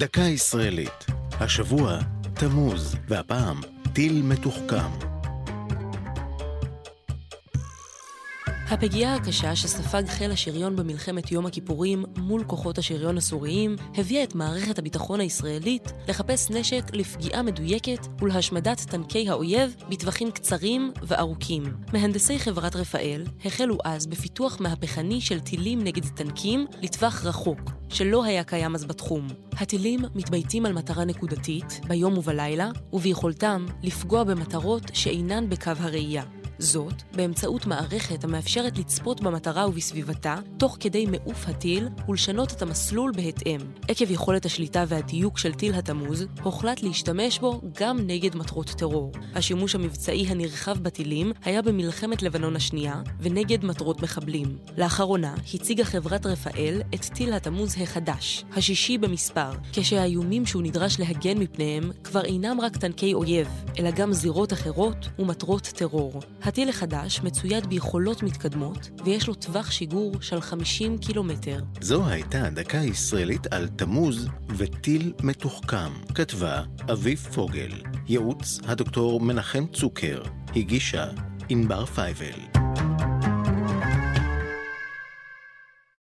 דקה ישראלית. השבוע, תמוז, והפעם, טיל מתוחכם. הפגיעה הקשה שספג חיל השריון במלחמת יום הכיפורים מול כוחות השריון הסוריים הביאה את מערכת הביטחון הישראלית לחפש נשק לפגיעה מדויקת ולהשמדת טנקי האויב בטווחים קצרים וארוכים. מהנדסי חברת רפאל החלו אז בפיתוח מהפכני של טילים נגד טנקים לטווח רחוק, שלא היה קיים אז בתחום. הטילים מתבייתים על מטרה נקודתית, ביום ובלילה, וביכולתם לפגוע במטרות שאינן בקו הראייה. זאת באמצעות מערכת המאפשרת לצפות במטרה ובסביבתה, תוך כדי מעוף הטיל, ולשנות את המסלול בהתאם. עקב יכולת השליטה והדיוק של טיל התמוז, הוחלט להשתמש בו גם נגד מטרות טרור. השימוש המבצעי הנרחב בטילים היה במלחמת לבנון השנייה, ונגד מטרות מחבלים. לאחרונה הציגה חברת רפאל את טיל התמוז החדש, השישי במספר, כשהאיומים שהוא נדרש להגן מפניהם כבר אינם רק טנקי אויב, אלא גם זירות אחרות ומטרות טרור. הטיל החדש מצויד ביכולות מתקדמות, ויש לו טווח שיגור של 50 קילומטר. זו הייתה דקה ישראלית על תמוז וטיל מתוחכם. כתבה אביב פוגל. ייעוץ הדוקטור מנחם צוקר. הגישה ענבר פייבל.